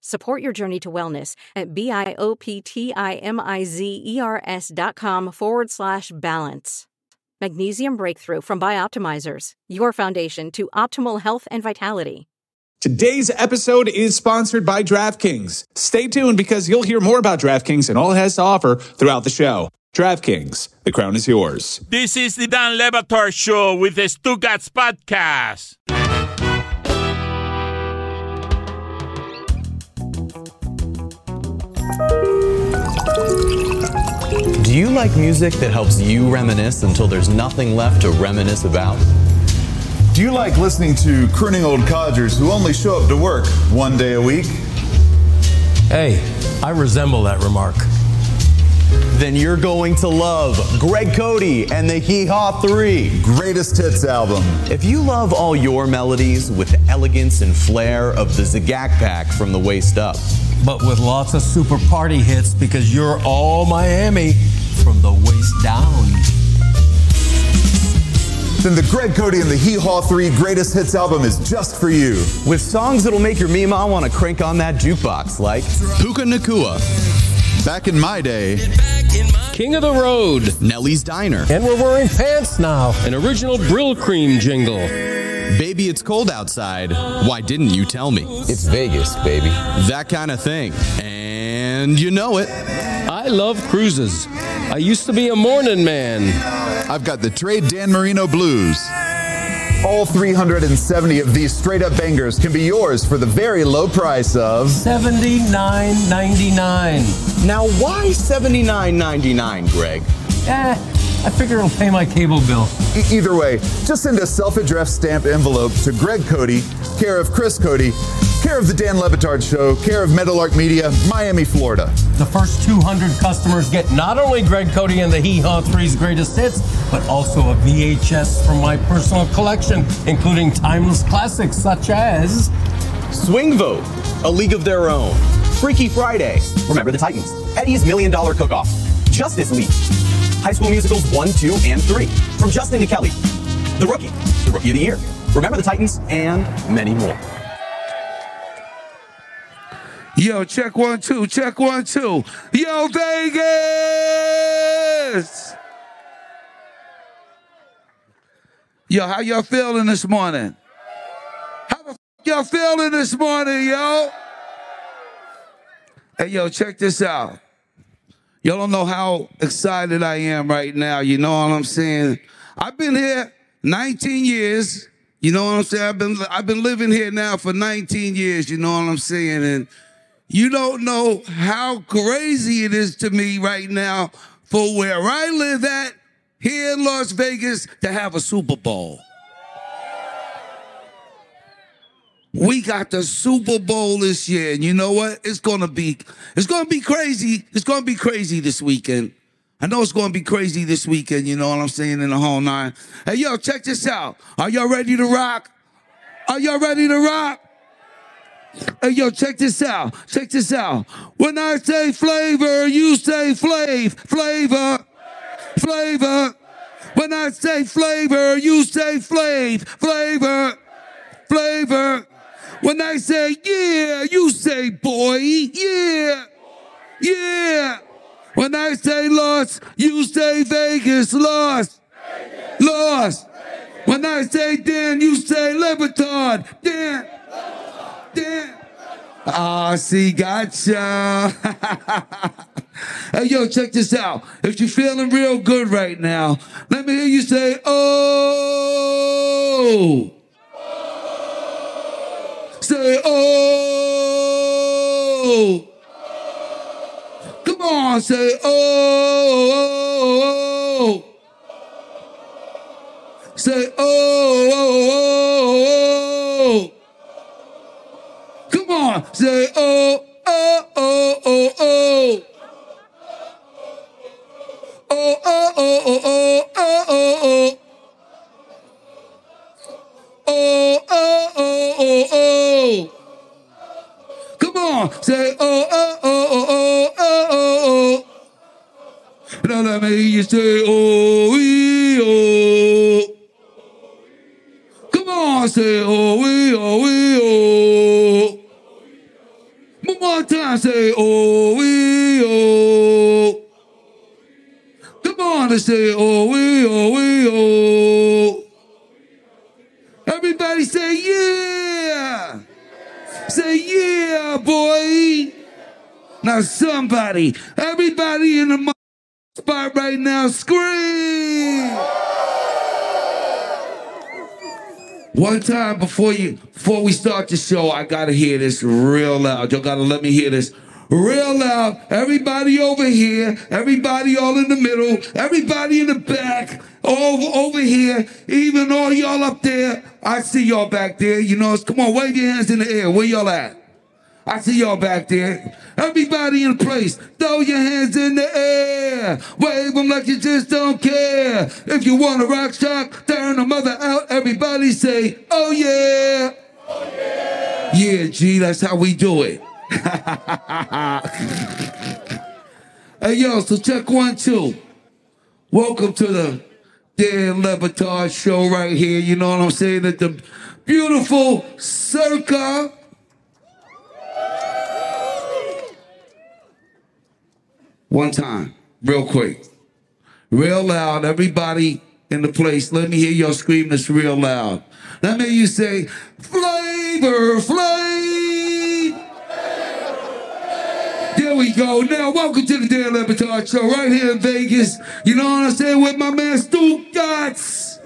Support your journey to wellness at B-I-O-P-T-I-M-I-Z-E-R-S dot com forward slash balance. Magnesium Breakthrough from Bioptimizers, your foundation to optimal health and vitality. Today's episode is sponsored by DraftKings. Stay tuned because you'll hear more about DraftKings and all it has to offer throughout the show. DraftKings, the crown is yours. This is the Dan Le Batard Show with the Stugotz Podcast. Do you like music that helps you reminisce until there's nothing left to reminisce about? Do you like listening to crooning old codgers who only show up to work one day a week? Hey, I resemble that remark. Then you're going to love Greg Cody and the Hee Haw 3. Greatest hits album. If you love all your melodies with the elegance and flair of the Zagak Pack from the waist up, But with lots of super party hits because you're all Miami from the waist down. Then the Greg Cody and the Hee Haw 3 Greatest Hits album is just for you. with songs that'll make your Mima want to crank on that jukebox, like Puka Nacua, Back in my day, King of the Road. Nellie's Diner, And we're wearing pants now. An original Brylcreem jingle. Baby It's Cold Outside, Why Didn't You Tell Me? It's Vegas, baby. That kind of thing. And you know it. I love cruises. I used to be a morning man. I've got the Trade Dan Marino Blues. All 370 of these straight up bangers can be yours for the very low price of. $79.99. Now, why $79.99, Greg? Eh, I figure it'll pay my cable bill. E- either way, just send a self addressed stamped envelope to Greg Cody, care of Chris Cody, care of the Dan Le Batard Show, care of Meadowlark Media, Miami, Florida. The first 200 customers get not only Greg Cody and the Hee Haw 3's greatest hits, but also a VHS from my personal collection, including timeless classics such as Swing Vote, A League of Their Own, Freaky Friday, Remember the Titans, Eddie's Million Dollar Cook-Off, Justice League, High School Musicals 1, 2, and 3, from Justin to Kelly, The Rookie, The Rookie of the Year, Remember the Titans, and many more. Yo, check one, two, check one, two. Yo, Vegas! Yo, how y'all feeling this morning? How the f- y'all feeling this morning, yo? Hey, yo, check this out. Y'all don't know how excited I am right now. You know what I'm saying? I've been here 19 years. You know what I'm saying? I've been I've been living here now for 19 years. You know what I'm saying? And you don't know how crazy it is to me right now for where I live at here in Las Vegas to have a Super Bowl. We got the Super Bowl this year, and you know what? It's gonna be it's gonna be crazy. It's gonna be crazy this weekend. I know it's gonna be crazy this weekend, you know what I'm saying, in the whole nine. Hey yo, check this out. Are y'all ready to rock? Are y'all ready to rock? Hey, yo, check this out. Check this out. When I say flavor, you say flav. Flavor. Flavor. When I say flavor, you say flav. Flavor. Flavor. When I say yeah, you say boy. Yeah. Yeah. When I say lost, you say Vegas. Lost. Lost. When I say Dan, you say Le Batard. Dan. Dan. Ah, see, gotcha. hey, yo, check this out. If you're feeling real good right now, let me hear you say, oh. Say, oh. Come on, say, oh. oh, oh. Say, oh. Come on, say, on. Say, oh, oh, oh, oh, oh, oh, oh. Now let me you say, oh, we, oh. Come on, say, oh, we, oh, we, oh. One more time, say, oh, we, oh. Come on and say, oh, we, oh, we, oh. Yeah, boy. Now, somebody, everybody in the spot right now, scream. One time before you before we start the show, I gotta hear this real loud. Y'all gotta let me hear this real loud. Everybody over here, everybody all in the middle, everybody in the back, over over here, even all y'all up there. I see y'all back there. You know, come on, wave your hands in the air. Where y'all at? I see y'all back there. Everybody in place, throw your hands in the air. Wave them like you just don't care. If you want a rock shock, turn the mother out. Everybody say, oh yeah. Oh yeah. Yeah, G, that's how we do it. hey, yo, so check one, two. Welcome to the Dan Le Batard show right here. You know what I'm saying? At the beautiful Circa. One time, real quick. Real loud. Everybody in the place, let me hear y'all scream this real loud. Let me you say, flavor, flavor. There we go. Now, welcome to the Dan Le Batard Show right here in Vegas. You know what I'm saying? With my man Stugotz.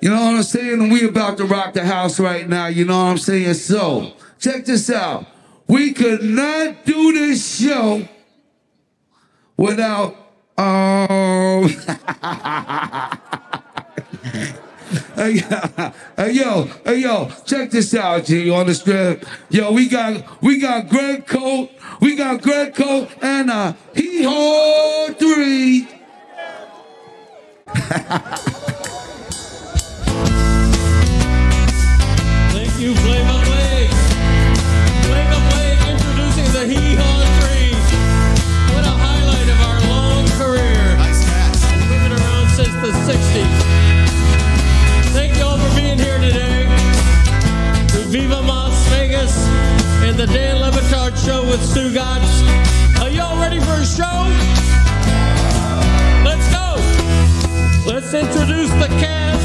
You know what I'm saying? And we about to rock the house right now. You know what I'm saying? So, check this out. We could not do this show without um Hey, yo, hey, yo, check this out, G, on the strip. Yo, we got, we got Greg Coat, we got Greg Coat, and uh, Hee Haw 3. Thank you, Flavor 60s. Thank you all for being here today. To Viva Las Vegas and the Dan Le Batard Show with Stugotz. Are y'all ready for a show? Let's go. Let's introduce the cast.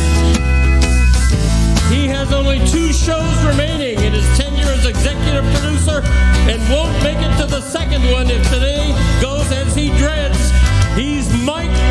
He has only two shows remaining in his tenure as executive producer and won't make it to the second one if today goes as he dreads. He's Mike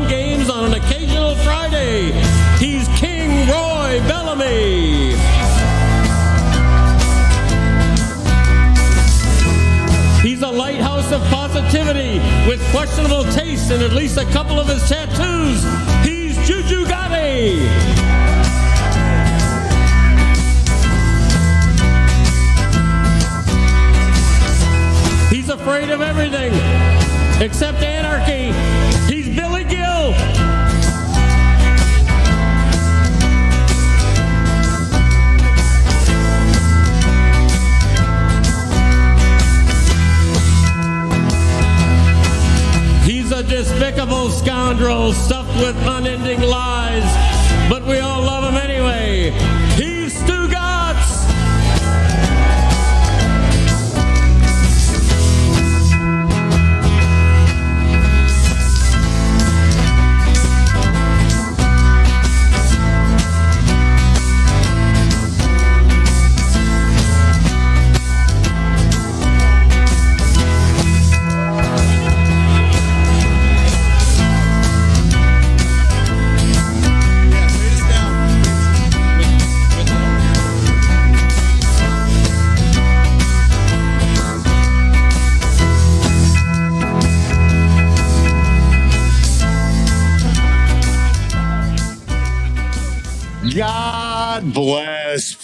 some games on an occasional Friday. He's King Roy Bellamy. He's a lighthouse of positivity with questionable taste in at least a couple of his tattoos. He's Juju Gotti. He's afraid of everything except anarchy. Despicable scoundrel stuffed with unending lies, but we all love him anyway. He's Stugotz.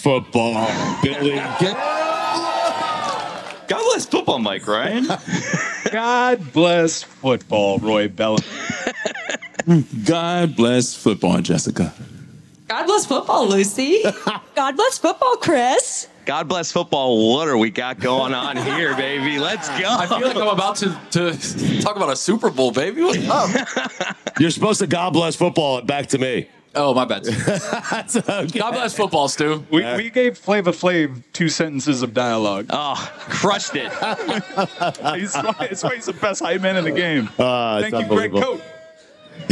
Football, Billy. God bless football, Mike Ryan. God bless football, Roy Bellamy. God bless football, Jessica. God bless football, Lucy. God bless football, Chris. God bless football. What are we got going on here, baby? Let's go. I feel like I'm about to, to talk about a Super Bowl, baby. What's up? You're supposed to God bless football it back to me. Oh, my bad. God bless football, Stu. We, we gave Flavor Flav two sentences of dialogue. Oh, crushed it. he's, that's why he's the best hype man in the game. Uh, Thank you, Greg unbelievable. Cote.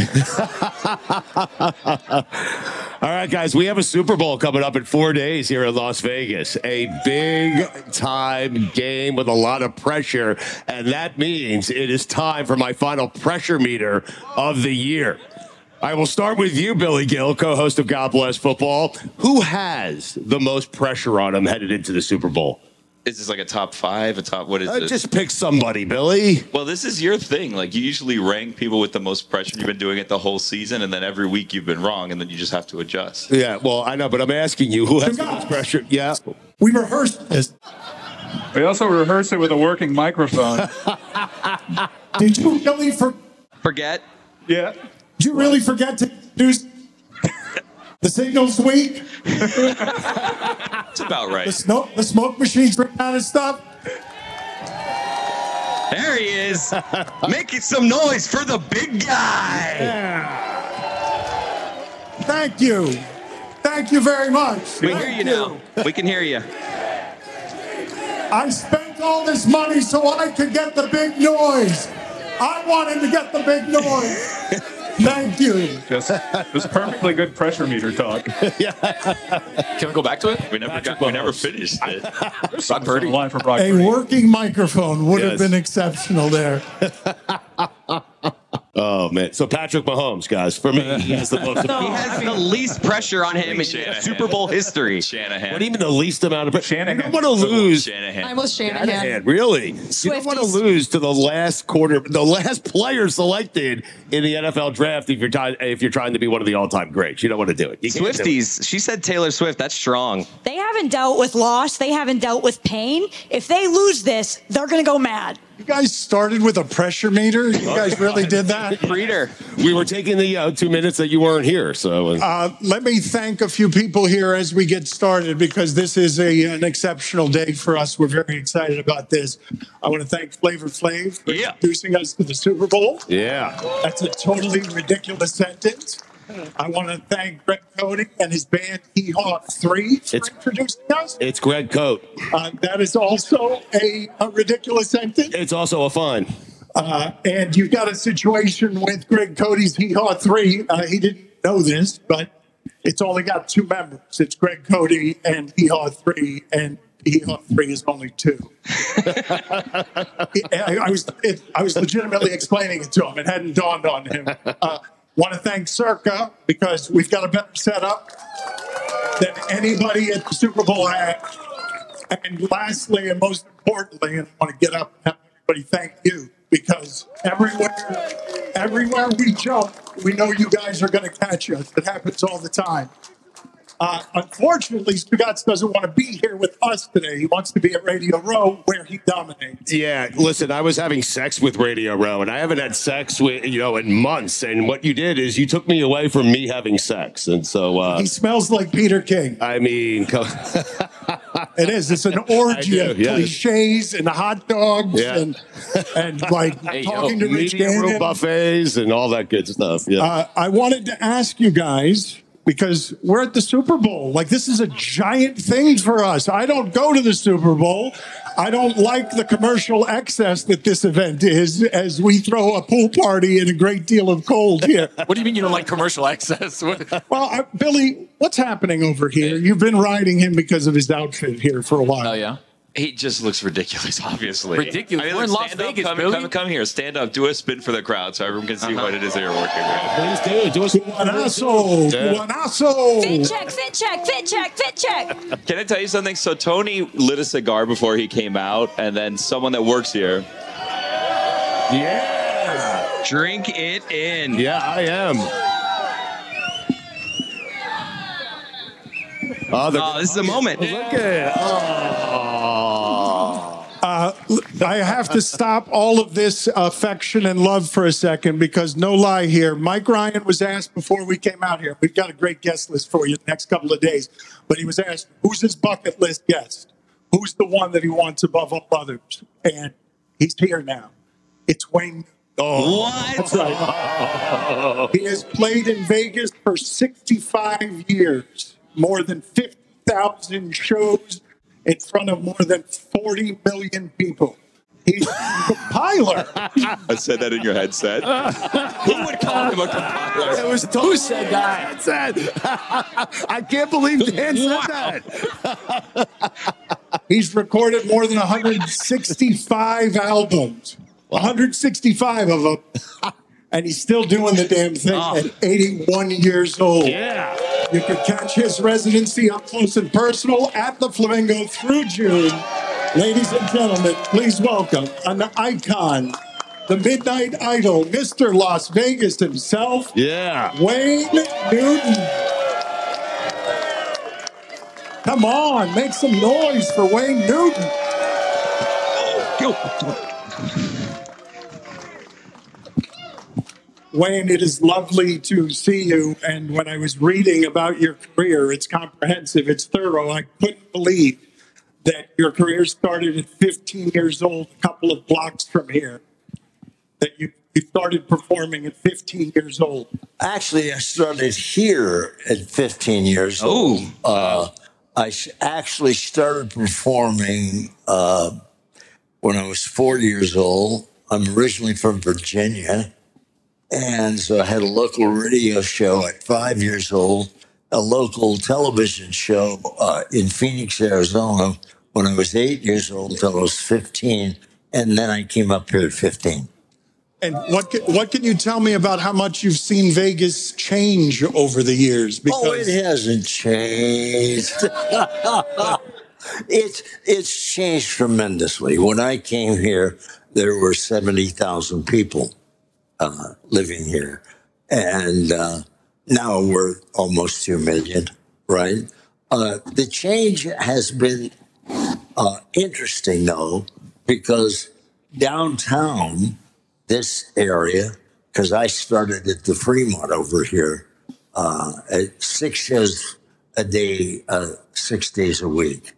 All right, guys, we have a Super Bowl coming up in four days here in Las Vegas. A big time game with a lot of pressure. And that means it is time for my final pressure meter of the year. I will start with you, Billy Gil, co host of God Bless Football. Who has the most pressure on him headed into the Super Bowl? Is this like a top five? A top? What is Uh, this? just pick somebody, Billy. Well, this is your thing. Like you usually rank people with the most pressure. You've been doing it the whole season, and then every week you've been wrong, and then you just have to adjust. Yeah, well, I know, but I'm asking you who has the most pressure? Yeah. We rehearsed this. We also rehearsed it with a working microphone. Did you really for, Forget. yeah. Did you really forget to do the signals weak? It's about right. The smoke the smoke machines ran out of stuff? There he is, making some noise for the big guy. Thank you. Thank you very much. We hear Thank you now. We can hear you. I spent all this money so I could get the big noise. I wanted to get the big noise. Thank you. Just, just perfectly good pressure meter talk. yeah. Can we go back to it? We never got. We never finished it. Brock Purdy. Line for Brock A Purdy. working microphone would have been exceptional there. Oh man! So Patrick Mahomes, guys, for me, he has the most. he has the least pressure on him in Super Bowl history. Shanahan. What even the least amount of pressure? You don't want to lose. Shanahan. I'm with Shanahan. Really? You don't want to lose to the last quarter, the last player selected in the NFL draft if you're trying if you're trying to be one of the all time greats. You don't want to do it. You can't do it. Swifties. She said Taylor Swift. That's strong. They haven't dealt with loss. They haven't dealt with pain. If they lose this, they're going to go mad. You guys started with a pressure meter. You guys really did that. Reader. We were taking the uh, two minutes that you weren't here, so uh, Uh, let me thank a few people here as we get started because this is a, an exceptional day for us. We're very excited about this. I want to thank Flavor Flav for introducing us to the Super Bowl. yeah. That's a totally ridiculous sentence. I want to thank Greg Cody and his band Hee Haw 3 for introducing us. It's Greg Coat. Uh, that is also a, a ridiculous sentence. It's also a fun. Uh, and you've got a situation with Greg Cody's Hee Haw 3. Uh, he didn't know this, but it's only got two members. It's Greg Cody and Hee Haw 3, and Hee Haw 3 is only two. I, I was it, I was legitimately explaining it to him. It hadn't dawned on him. Uh, Want to thank Circa because we've got a better setup than anybody at the Super Bowl had. And lastly, and most importantly, and I want to get up and have everybody thank you because everywhere, everywhere we jump, we know you guys are going to catch us. It happens all the time. Uh, unfortunately, Stugotz doesn't want to be here with us today. He wants to be at Radio Row where he dominates. Yeah, listen, I was having sex with Radio Row, and I haven't had sex with you know in months. And what you did is you took me away from me having sex, and so uh, He smells like Peter King. I mean, It is. It's an orgy do, of yes. cliches and hot dogs Yeah. and and like Hey, talking yo, to Rich room buffets and all that good stuff. Yeah. Uh, I wanted to ask you guys because we're at the Super Bowl. Like this is a giant thing for us. I don't go to the Super Bowl. I don't like the commercial excess that this event is as we throw a pool party in a great deal of cold here. What do you mean you don't like commercial excess? Well, I, Billy, what's happening over here? You've been riding him because of his outfit here for a while. Oh yeah. He just looks ridiculous, obviously. Ridiculous. We're in Las stand up, Vegas, come, Billy. Come, come here. Stand up. Do a spin for the crowd so everyone can see what it is that you're working with. Please do. Do us Guanasso, Guanasso. Fit check, fit check, fit check, fit check. Can I tell you something? So Tony lit a cigar before he came out, and then someone that works here. Yeah. Drink it in. Yeah, I am. Oh, the- Oh, this is a moment. Look at it. Oh. Uh, I have to stop all of this affection and love for a second because no lie here. Mike Ryan was asked before we came out here. We've got a great guest list for you the next couple of days. But he was asked, who's his bucket list guest? Who's the one that he wants above all others? And he's here now. It's Wayne. Oh. What? Right. He has played in Vegas for 65 years, more than 50,000 shows in front of more than 40 million people. He's a compiler. I said that in your headset. Who would call him a compiler? It was who said that? Said. I can't believe Dan said that. He's recorded more than 165 albums. 165 of them. And he's still doing the damn thing at 81 years old. Yeah. You can catch his residency up close and personal at the Flamingo through June. Ladies and gentlemen, please welcome an icon, the Midnight Idol, Mr. Las Vegas himself, Yeah. Wayne Newton. Come on, make some noise for Wayne Newton. Wayne, it is lovely to see you. And when I was reading about your career, it's comprehensive, it's thorough. I couldn't believe that your career started at 15 years old, a couple of blocks from here. That you, you started performing at 15 years old. Actually, I started here at 15 years old. Uh, I s- actually started performing uh, when I was four years old. I'm originally from Virginia. And so I had a local radio show at five years old, a local television show uh, in Phoenix, Arizona when I was eight years old until I was 15. And then I came up here at 15. And what can, what can you tell me about how much you've seen Vegas change over the years? Oh, it hasn't changed. it's it's changed tremendously. When I came here, there were seventy thousand people uh, living here, and uh, now we're almost two million. Right? Uh, the change has been uh, interesting, though, because downtown, this area, because I started at the Fremont over here, uh, at six shows a day, uh, six days a week.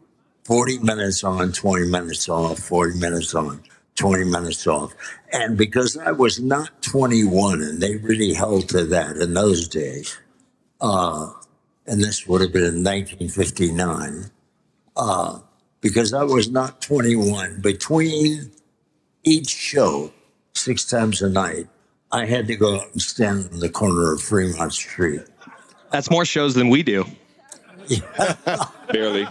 40 minutes on, 20 minutes off, 40 minutes on, 20 minutes off. And because I was not 21, and they really held to that in those days, uh, and this would have been in 1959, uh, because I was not 21, between each show, six times a night, I had to go out and stand on the corner of Fremont Street. That's more shows than we do. Barely.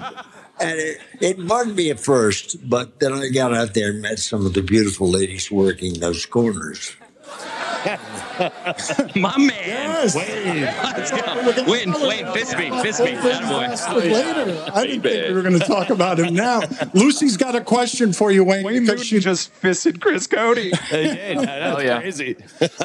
And it, it bugged me at first, but then I got out there and met some of the beautiful ladies working those corners. My man. Wayne. Let's go. Win, Wayne, fist me, fist me. Later, I didn't think we were going to talk about him now. Lucy's got a question for you, Wayne. Wayne because Newton just fisted Chris Cody. They did. That's yeah. crazy.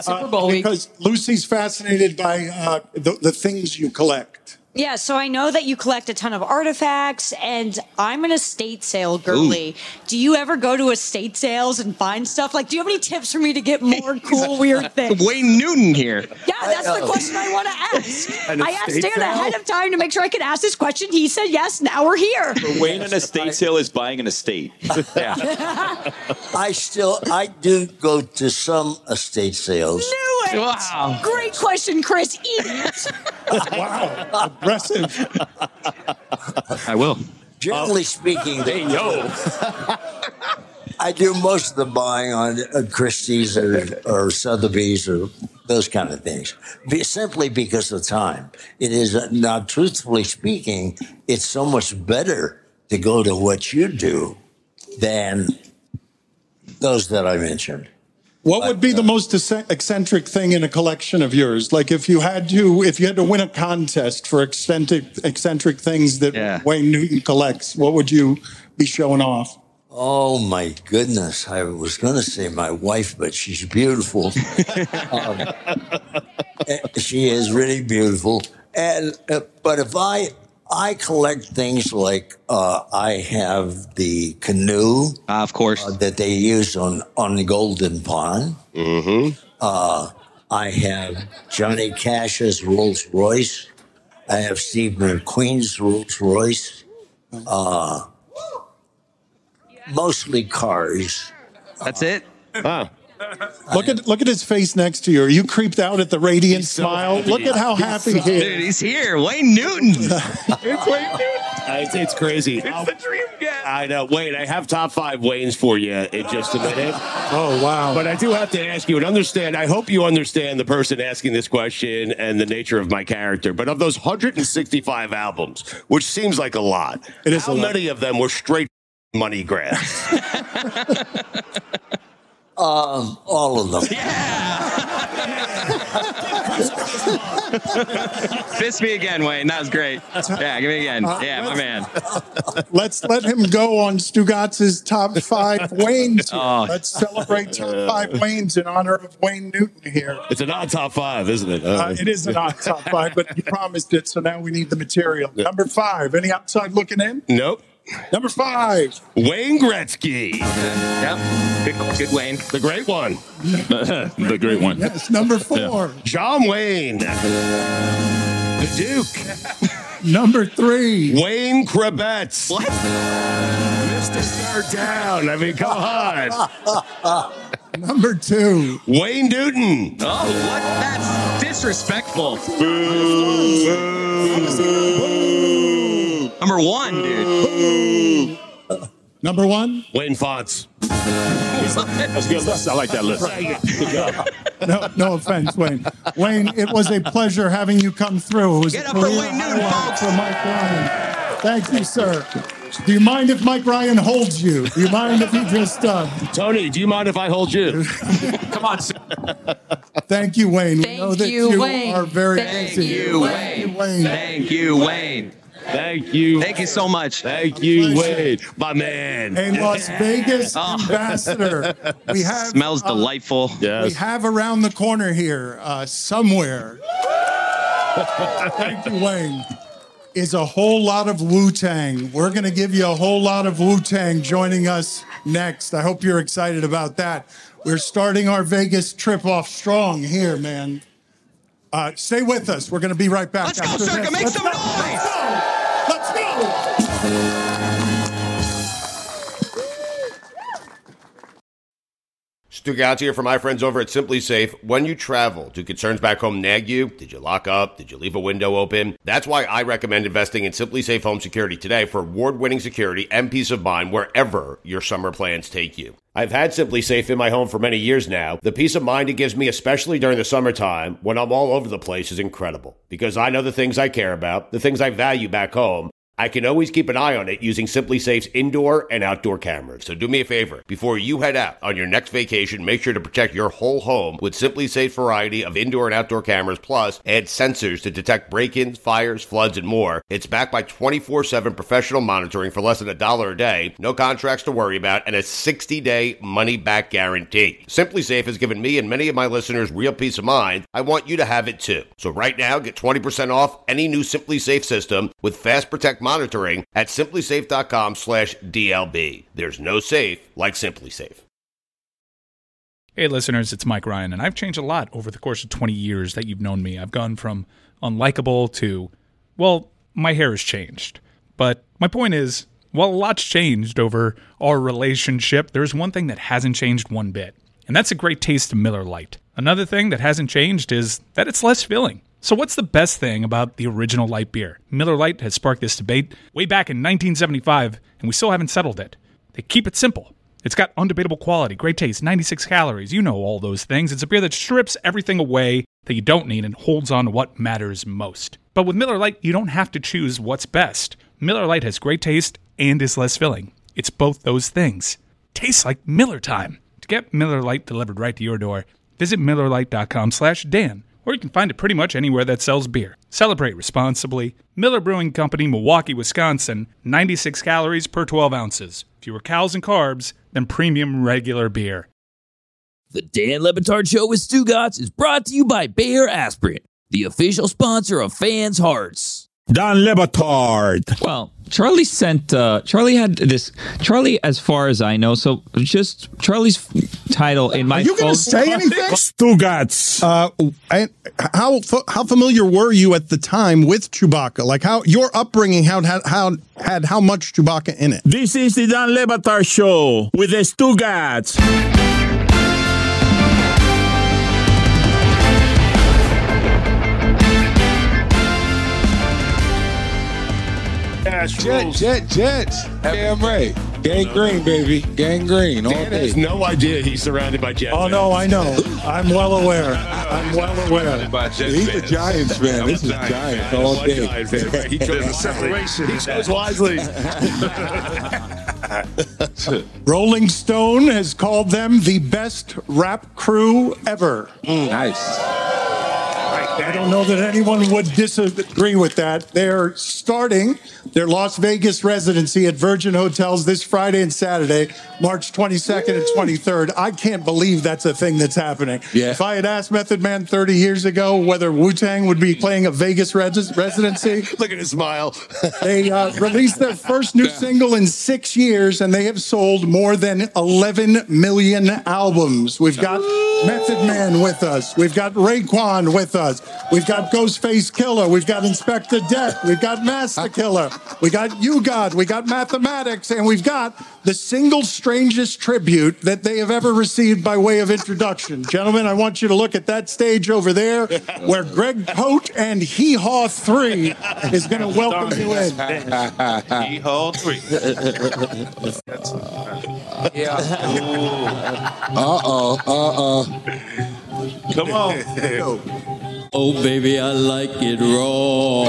Super Bowl because Lucy's fascinated by uh, the, the things you collect. Yeah, so I know that you collect a ton of artifacts, and I'm an estate sale girly. Do you ever go to estate sales and find stuff? Like, do you have any tips for me to get more cool, weird things? Wayne Newton here. Yeah, that's the question I want to ask. I asked estate Dan sale? ahead of time to make sure I could ask this question. He said yes. Now we're here. For Wayne, an estate sale is buying an estate. Yeah. I still, I do go to some estate sales. Knew it. Wow. Great question, Chris. Eat it. wow, aggressive. I will. Generally speaking, Hey, yo. I do most of the buying on uh, Christie's or, or Sotheby's or those kind of things, Be, simply because of time. It is uh, now, truthfully speaking, it's so much better to go to what you do than those that I mentioned. What would be the most eccentric thing in a collection of yours? Like if you had to, if you had to win a contest for eccentric, eccentric things that Wayne Newton collects, what would you be showing off? Oh my goodness! I was going to say my wife, but she's beautiful. um, eh, she is really beautiful. And uh, but if I I collect things like uh, I have the canoe, of course, that they use on on the Golden Pond. Mm-hmm. Uh, I have Johnny Cash's Rolls Royce. I have Steve McQueen's Rolls Royce. Uh, mostly cars. That's it. Look at look at his face next to you. Are you creeped out at the radiant smile? Look at how happy he is. Dude, is. he's here. Wayne Newton. It's Wayne Newton. Uh, it's, it's crazy. It's the dream guest. I know. Wait, I have top five Waynes for you in just a minute. Oh wow! But I do have to ask you and understand. I hope you understand the person asking this question and the nature of my character. But of those 165 albums, which seems like a lot, It is how a lot. many of them were straight money grabs? Um, all of them. Yeah. Fist me again, Wayne. That was great. Yeah, give me again. Uh, Yeah, my man. Let's let him go on Stugotz's top five Waynes. Oh. Let's celebrate top five Waynes in honor of Wayne Newton here. It's an odd top five, isn't it? Uh, it is an odd top five, but you promised it, so now we need the material. Number five. Any outside looking in? Nope. Number five. Wayne Gretzky. Yep. Good, good Wayne. The great one. the great one. Yes, number four. John Wayne. The Duke. Number three. Wayne Chrebets. What? Mr. Start Down. I mean, come on. Number two. Wayne Newton. Oh, what? That's disrespectful. Number one, dude. Number one. Wayne Fontes. That's a good list. I like that list. No, no offense, Wayne. Wayne, it was a pleasure having you come through. It was Get a up for Wayne Newton, highlight for Mike Ryan. Thank you, sir. Do you mind if Mike Ryan holds you? Do you mind if he just uh, Tony, do you mind if I hold you? Come on. sir. Thank you, Wayne. we Thank know that you, you Wayne. are very Thank busy. you, Wayne. Thank you, Wayne. Thank you. Thank you Thank you so much. Thank you, Wade, my man. A Las Vegas Oh. ambassador. We have Smells uh, delightful. We have around the corner here, uh, somewhere. Thank you, Wayne. Is a whole lot of Wu Tang. We're going to give you a whole lot of Wu Tang joining us next. I hope you're excited about that. We're starting our Vegas trip off strong here, man. Uh, stay with us. We're going to be right back. Let's go, after Circa. Make Let's some go. noise. Stugotz here for my friends over at SimpliSafe. When you travel, do concerns back home nag you? Did you lock up? Did you leave a window open? That's why I recommend investing in SimpliSafe Home Security today for award-winning security and peace of mind wherever your summer plans take you. I've had SimpliSafe in my home for many years now. The peace of mind it gives me, especially during the summertime when I'm all over the place, is incredible. Because I know the things I care about, the things I value back home, I can always keep an eye on it using SimpliSafe's indoor and outdoor cameras. So do me a favor. Before you head out on your next vacation, make sure to protect your whole home with SimpliSafe's variety of indoor and outdoor cameras, plus add sensors to detect break-ins, fires, floods, and more. It's backed by 24-7 professional monitoring for less than a dollar a day, no contracts to worry about, and a 60-day money-back guarantee. SimpliSafe has given me and many of my listeners real peace of mind. I want you to have it too. So right now, get 20% off any new SimpliSafe system with Fast Protect monitoring at simplisafe.com slash DLB. There's no safe like SimpliSafe. Hey, listeners, it's Mike Ryan, and I've changed a lot over the course of 20 years that you've known me. I've gone from unlikable to, well, my hair has changed. But my point is, while a lot's changed over our relationship, there's one thing that hasn't changed one bit, and that's a great taste of Miller Lite. Another thing that hasn't changed is that it's less filling. So, what's the best thing about the original light beer? Miller Lite has sparked this debate way back in 1975, and we still haven't settled it. They keep it simple. It's got undebatable quality, great taste, 96 calories. You know all those things. It's a beer that strips everything away that you don't need and holds on to what matters most. But with Miller Lite, you don't have to choose what's best. Miller Lite has great taste and is less filling. It's both those things. Tastes like Miller time. To get Miller Lite delivered right to your door, visit MillerLite.com slash Dan, or you can find it pretty much anywhere that sells beer. Celebrate responsibly. Miller Brewing Company, Milwaukee, Wisconsin, 96 calories per 12 ounces. Fewer calories and carbs than premium regular beer. The Dan Le Batard Show with Stugotz is brought to you by Bayer Aspirin, the official sponsor of fans' hearts. Don Le Batard. Well, Charlie sent. Uh, Charlie had this. Charlie, as far as I know, so just Charlie's title in my. Are you going to say anything? Stugotz. Uh, and how how familiar were you at the time with Chewbacca? Like how your upbringing how had how had how much Chewbacca in it? This is the Don Le Batard Show with the Stugotz. Jet, jet, jet. Damn right. Gang green, baby. Gang green. All Dan day. has no idea he's surrounded by Jets. Oh no, I know. I'm well aware. I'm well aware. He's a Giants fan. This is Giants all One day. Giant fan, right? He chose a separation. He chose wisely. Rolling Stone has called them the best rap crew ever. Nice. I don't know that anyone would disagree with that. They're starting their Las Vegas residency at Virgin Hotels this Friday and Saturday, March 22nd and 23rd. I can't believe that's a thing that's happening. Yeah. If I had asked Method Man 30 years ago whether Wu Tang would be playing a Vegas res- residency, Look at his smile. they uh, released their first new single in six years, and they have sold more than 11 million albums. We've got Method Man with us. We've got Raekwon with us. We've got Ghostface Killah. We've got Inspectah Deck. We've got Masta Killa. We got U-God. We got Mathematics, and we've got the single strangest tribute that they have ever received by way of introduction. Gentlemen, I want you to look at that stage over there, where Greg Coat and Hee Haw Three is going to welcome you in. Hee Haw three. Yeah. Uh oh. Uh oh. Come on. Oh, baby, I like it raw.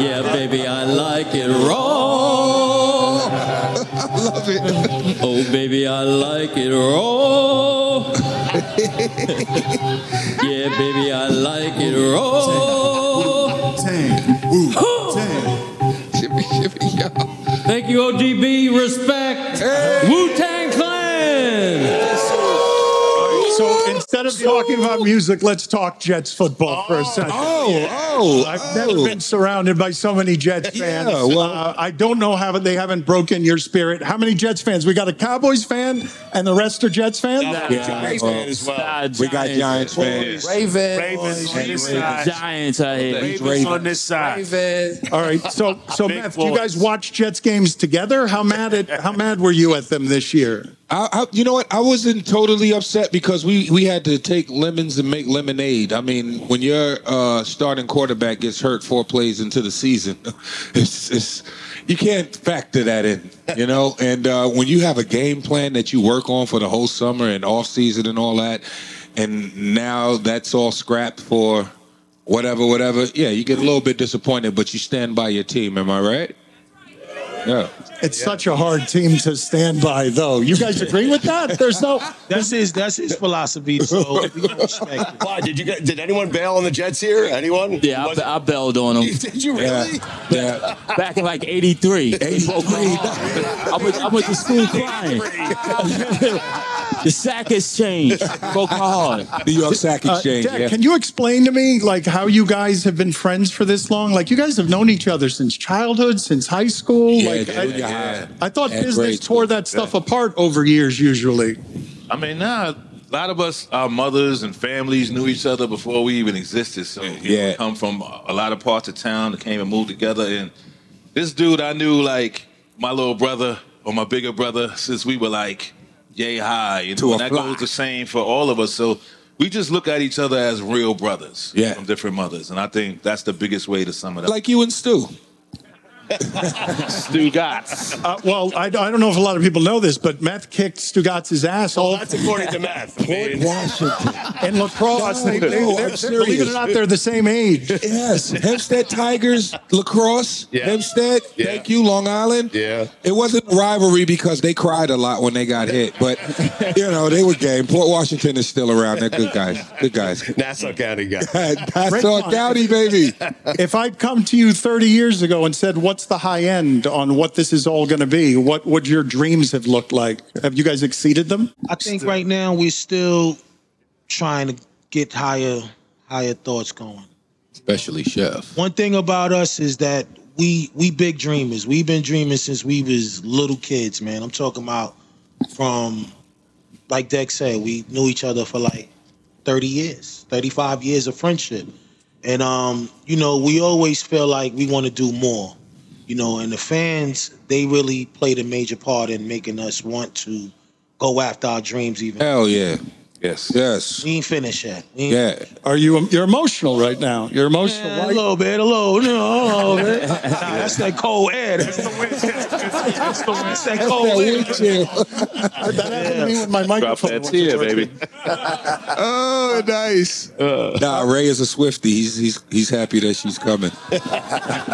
Yeah, baby, I like it raw. I love it. Oh, baby, I like it raw. yeah, baby, I like it raw. Shimmy, shimmy, y'all. Thank you, ODB. Respect. Wu Tang Clan. Instead of talking about music, let's talk Jets football for a second. Oh, oh, I've never been surrounded by so many Jets fans. Yeah, well- Uh, I don't know how they haven't broken your spirit. How many Jets fans? We got a Cowboys fan, and the rest are Jets fans. We got Giants fans. Raven. Ravens on this side. Giants out here. Ravens on this side. All right, so so Big Meth, you guys watch Jets games together? How mad at how mad were you at them this year? I, I, you know what? I wasn't totally upset because we, we had to take lemons and make lemonade. I mean, when your uh, starting quarterback gets hurt four plays into the season, it's, it's you can't factor that in, you know. and uh, when you have a game plan that you work on for the whole summer and off season and all that, and now that's all scrapped for whatever, whatever. Yeah, you get a little bit disappointed, but you stand by your team. Am I right? Yeah. It's such a hard team to stand by, though. You guys agree with that? There's no. That's his. That's his philosophy. So respect. Why did you get? Did anyone bail on the Jets here? Anyone? Yeah, I, I bailed on them. Did you really? Yeah. Back in like 83. 83. I went, I went to school crying. the sack exchange broke my heart. New York Sack Uh, Exchange. Dad, yeah. Can you explain to me like how you guys have been friends for this long? Like you guys have known each other since childhood, since high school. Yeah, like junior I, high. I thought And business grade tore that stuff apart over years usually. I mean, now a lot of us, our mothers and families knew each other before we even existed. So Yeah. know, we come from a lot of parts of town that came and moved together. And this dude, I knew like my little brother or my bigger brother since we were like yay high. You know, and that goes the same for all of us. So we just look at each other as real brothers Yeah. from different mothers. And I think that's the biggest way to sum it up. Like you and Stu. Stugotz. Uh, well, I, I don't know if a lot of people know this, but Meth kicked Stugotz's ass all That's according to Meth. I mean, Washington. and lacrosse. No, they, they, they're, I'm believe it or not, they're the same age. Yes, Hempstead Tigers, lacrosse, Yeah. Hempstead. Yeah. Thank you, Long Island. Yeah. It wasn't a rivalry because they cried a lot when they got hit, but you know they were game. Port Washington is still around. They're good guys. Good guys. Nassau County guys. Nassau County, baby. If I'd come to you 30 years ago and said, "What's the high end on what this is all going to be?" What would your dreams have looked like? Have you guys exceeded them? I think right now we're still trying to get higher, higher thoughts going. Especially Chef. One thing about us is that we we big dreamers. We've been dreaming since we was little kids, man. I'm talking about from like Dex said, we knew each other for like 30 years, 35 years of friendship. And um, you know, we always feel like we want to do more. You know, and the fans, they really played a major part in making us want to go after our dreams even. Hell yeah. Yes. Yes. We ain't finished yet. Ain't Yeah. Are you? You're emotional right now. You're emotional. Yeah, a Why- little bit, a little, no, a little bit. Nah, that's that cold air. That's the wind. That's the wind. That's that cold That air. wind that happened to me when my microphone. wasn't working. oh, nice. nah, Ray is a Swifty. He's he's he's happy that she's coming.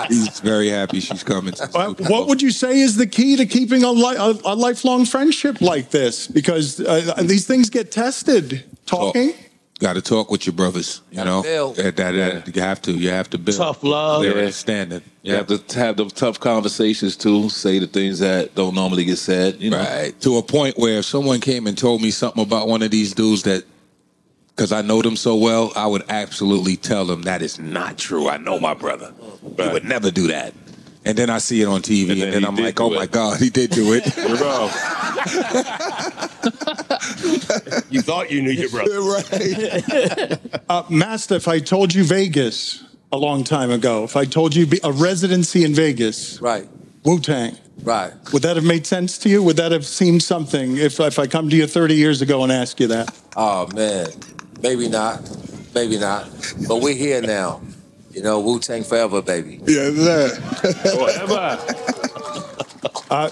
he's very happy she's coming. Uh, what would you say is the key to keeping a, li- a, a lifelong friendship like this? Because uh, these things get tested. Talking. Got to talk with your brothers. You know, build. that, that, that- you have to. You have to build. Tough love. Their Yeah. understanding. You have to have the tough conversations too. Say the things that don't normally get said. You know. Right. To a point where if someone came and told me something about one of these dudes that, because I know them so well, I would absolutely tell them that is not true. I know my brother. He would never do that. And then I see it on TV, and then, then he I'm did like, do oh it. my God, he did do it. You thought you knew your brother. right. Uh, Master, if I told you Vegas a long time ago, if I told you a residency in Vegas, Right. Wu Tang, Right. would that have made sense to you? Would that have seemed something if, if I come to you 30 years ago and ask you that? Oh man, maybe not, maybe not. But we're here now. You know, Wu Tang forever, baby. Yeah, that. Forever. Uh,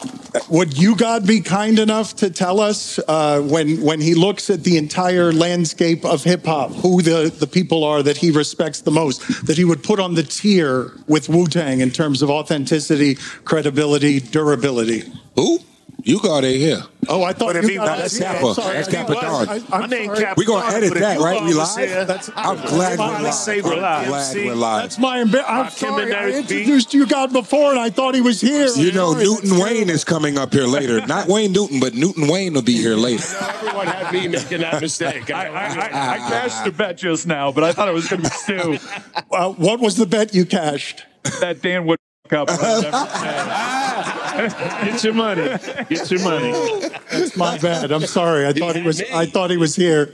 Would U-God be kind enough to tell us uh, when when he looks at the entire landscape of hip hop, who the, the people are that he respects the most, that he would put on the tier with Wu Tang in terms of authenticity, credibility, durability? Who? You got it here. Oh, I thought But if you he- got that's yeah, Kappa. I'm sorry. That's I- Kappa I- Don. I- My I'm name sorry. Kappa We gonna edit but that, right? We was live? Yeah, that's- I'm glad we're live. Say I'm glad we're live. That's my embarrassment. I'm Rakim sorry. and I introduced U-God before, and I thought he was here. You know, Sorry, Newton that's Wayne is coming up here later. Not Wayne Newton, but Newton Wayne will be here later. Everyone had me making that mistake. I, I, I, I cashed the bet just now, but I thought it was going to be Stu. Uh, what was the bet you cashed? That Dan would fuck up. Get your money. Get your money. That's my bad. I'm sorry. I thought he was. I thought he was here.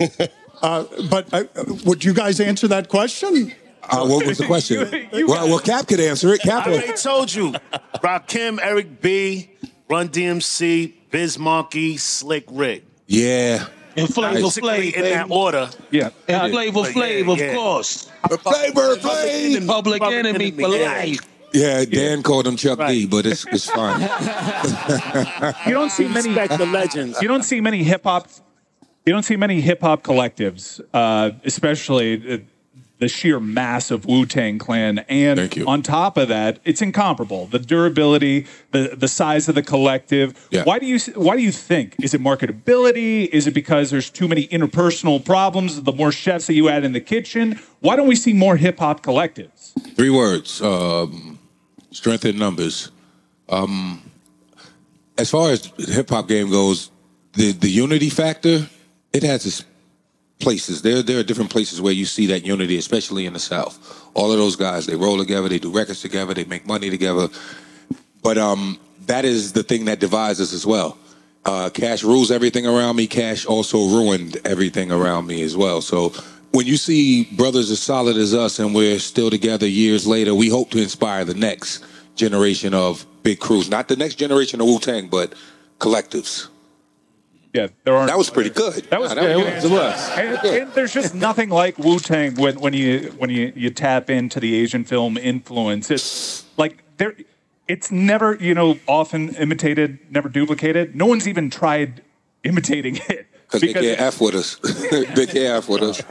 Uh, but uh, would you guys answer that question? Uh, what was the question? well, well, Cap could answer it. Cap I already told you. Rakim, Eric B, Run DMC, Biz Markie, Slick Rick. Yeah. And Flavor Basically Flav, in that order. Yeah. And Flavor But yeah, Flav, of yeah. course. Flavor Flav. Public enemy for yeah. life. Yeah, Dan called him Chuck D, but it's it's fine. You don't see many the legends. You don't see many hip hop. You don't see many hip hop collectives, uh, especially the, the sheer mass of Wu Tang Clan, and on top of that, it's incomparable. The durability, the the size of the collective. Yeah. Why do you Why do you think? Is it marketability? Is it because there's too many interpersonal problems? The more chefs that you add in the kitchen, why don't we see more hip hop collectives? Three words: um, strength in numbers. Um, as far as hip hop game goes, the the unity factor it has its places. There there are different places where you see that unity, especially in the South. All of those guys they roll together, they do records together, they make money together. But um, that is the thing that divides us as well. Uh, Cash rules everything around me. Cash also ruined everything around me as well. So when you see brothers as solid as us and we're still together years later, we hope to inspire the next generation of big crews. Not the next generation of Wu Tang, but collectives. Yeah, there are. That was pretty good. That was Yeah, good. that was- it was. And, and there's just nothing like Wu Tang when, when you when you, you tap into the Asian film influence. It's like there, it's never you know often imitated, never duplicated. No one's even tried imitating it. Because they can't F with us. they can't F with us.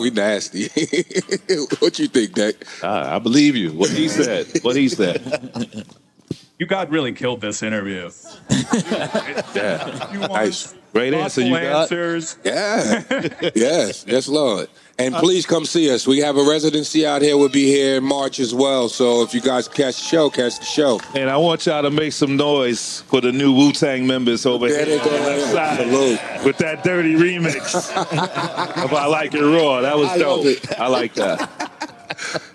we nasty. what you think, Dick? Uh, I believe you. What he said. What he said. You got really killed this interview. Yeah. Nice. Great answer you Thoughtful got. answers. Yeah. yes. Yes, Lord. And please come see us. We have a residency out here. We'll be here in March as well. So if you guys catch the show, catch the show. And I want y'all to make some noise for the new Wu Tang members over There here. they go. on that side Salute. With that dirty remix of I Like It Raw. That was I dope. I like that.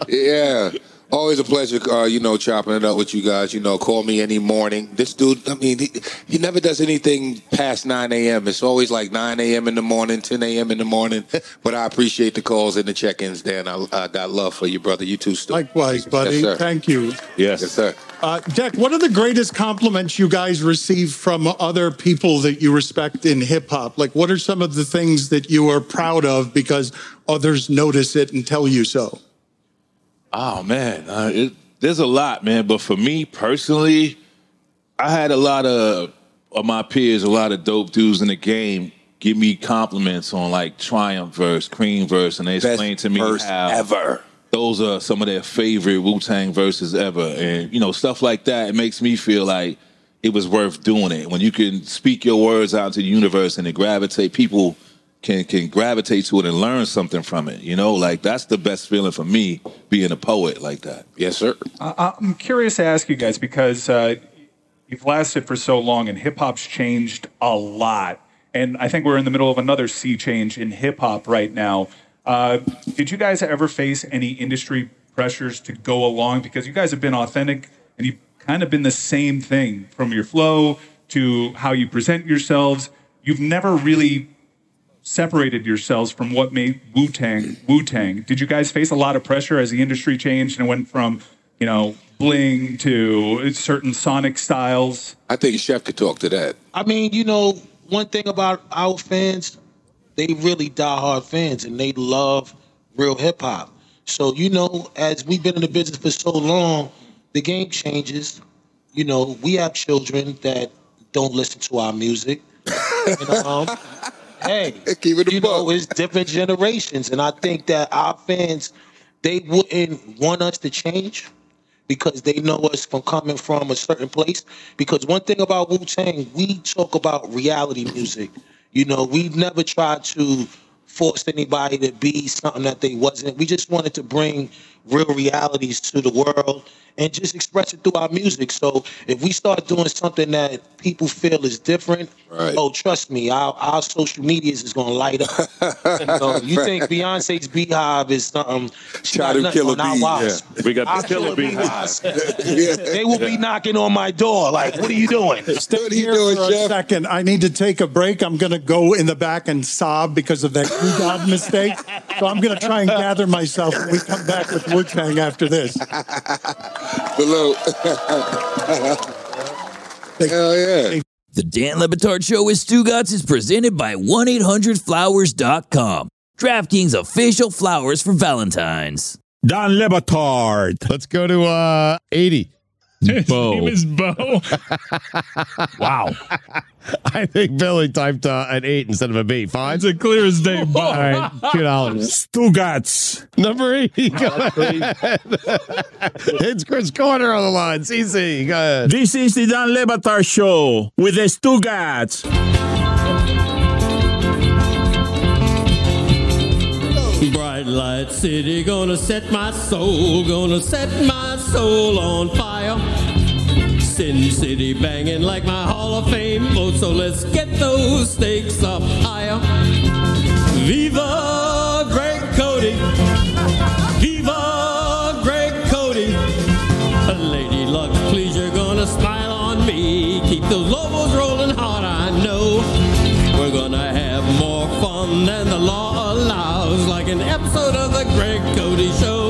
Yeah. Always a pleasure, uh, you know, chopping it up with you guys. You know, call me any morning. This dude, I mean, he, he never does anything past 9 a.m. It's always like 9 a.m. in the morning, 10 a.m. in the morning. But I appreciate the calls and the check-ins, Dan. I, I got love for you, brother. You too, Stu. Likewise, buddy. Yes, sir. Thank you. Yes, yes sir. Uh, Deck, what are the greatest compliments you guys receive from other people that you respect in hip hop? Like, what are some of the things that you are proud of because others notice it and tell you so? Oh man, uh, it, there's a lot, man. But for me personally, I had a lot of of my peers, a lot of dope dudes in the game, give me compliments on like Triumph verse, Cream verse, and they Best explain to me verse how ever. those are some of their favorite Wu Tang verses ever, and you know stuff like that. It makes me feel like it was worth doing it when you can speak your words out to the universe and it gravitate people can can gravitate to it and learn something from it. You know, like that's the best feeling for me being a poet like that. Yes, sir. I- I'm curious to ask you guys because uh, you've lasted for so long and hip hop's changed a lot. And I think we're in the middle of another sea change in hip hop right now. Uh, did you guys ever face any industry pressures to go along? Because you guys have been authentic and you've kind of been the same thing from your flow to how you present yourselves. You've never really separated yourselves from what made Wu Tang Wu Tang. Did you guys face a lot of pressure as the industry changed and went from, you know, bling to certain sonic styles? I think Chef could talk to that. I mean, you know, one thing about our fans, they really diehard fans and they love real hip hop. So, you know, as we've been in the business for so long, the game changes. You know, we have children that don't listen to our music. And, um, hey, you know, it's different generations, and I think that our fans they wouldn't want us to change because they know us from coming from a certain place. Because one thing about Wu Tang, we talk about reality music. You know, we never tried to force anybody to be something that they wasn't. We just wanted to bring real realities to the world and just express it through our music. So if we start doing something that people feel is different, oh, trust me, our, our social medias is gonna light up. you, know, you think Beyonce's Beyhive is something? Try to kill a bee, yeah. We got the Our killer beehive. they will be knocking on my door. Like, what are you doing? Stay here for a second. I need to take a break. I'm going to go in the back and sob because of that U-God mistake. So I'm going to try and gather myself when we come back with Wu Tang after this. Salute. Hell yeah. The Dan Le Batard Show with Stugotz is presented by 1-800-Flowers.com. DraftKings official flowers for Valentine's. Don Le Batard. Let's go to uh 80. Bo. name is Bo. Wow. I think Billy typed uh, an eight instead of a B. Fine. It's a clear as day. All right, two dollars. Stugotz. Number eighty. Go ahead. it's Chris Corner on the line. CC, go ahead. This is the Dan Le Batard Show with the Stugotz. Bright light city, gonna set my soul, gonna set my soul on fire. Sin City banging like my Hall of Fame vote, so let's get those stakes up higher. Viva Greg Cote! Viva Greg Cote! Lady Luck, please, you're gonna smile on me. Keep those lobos rolling hard, I know. We're gonna have more fun than the law allows, like an episode of the Greg Cote Show.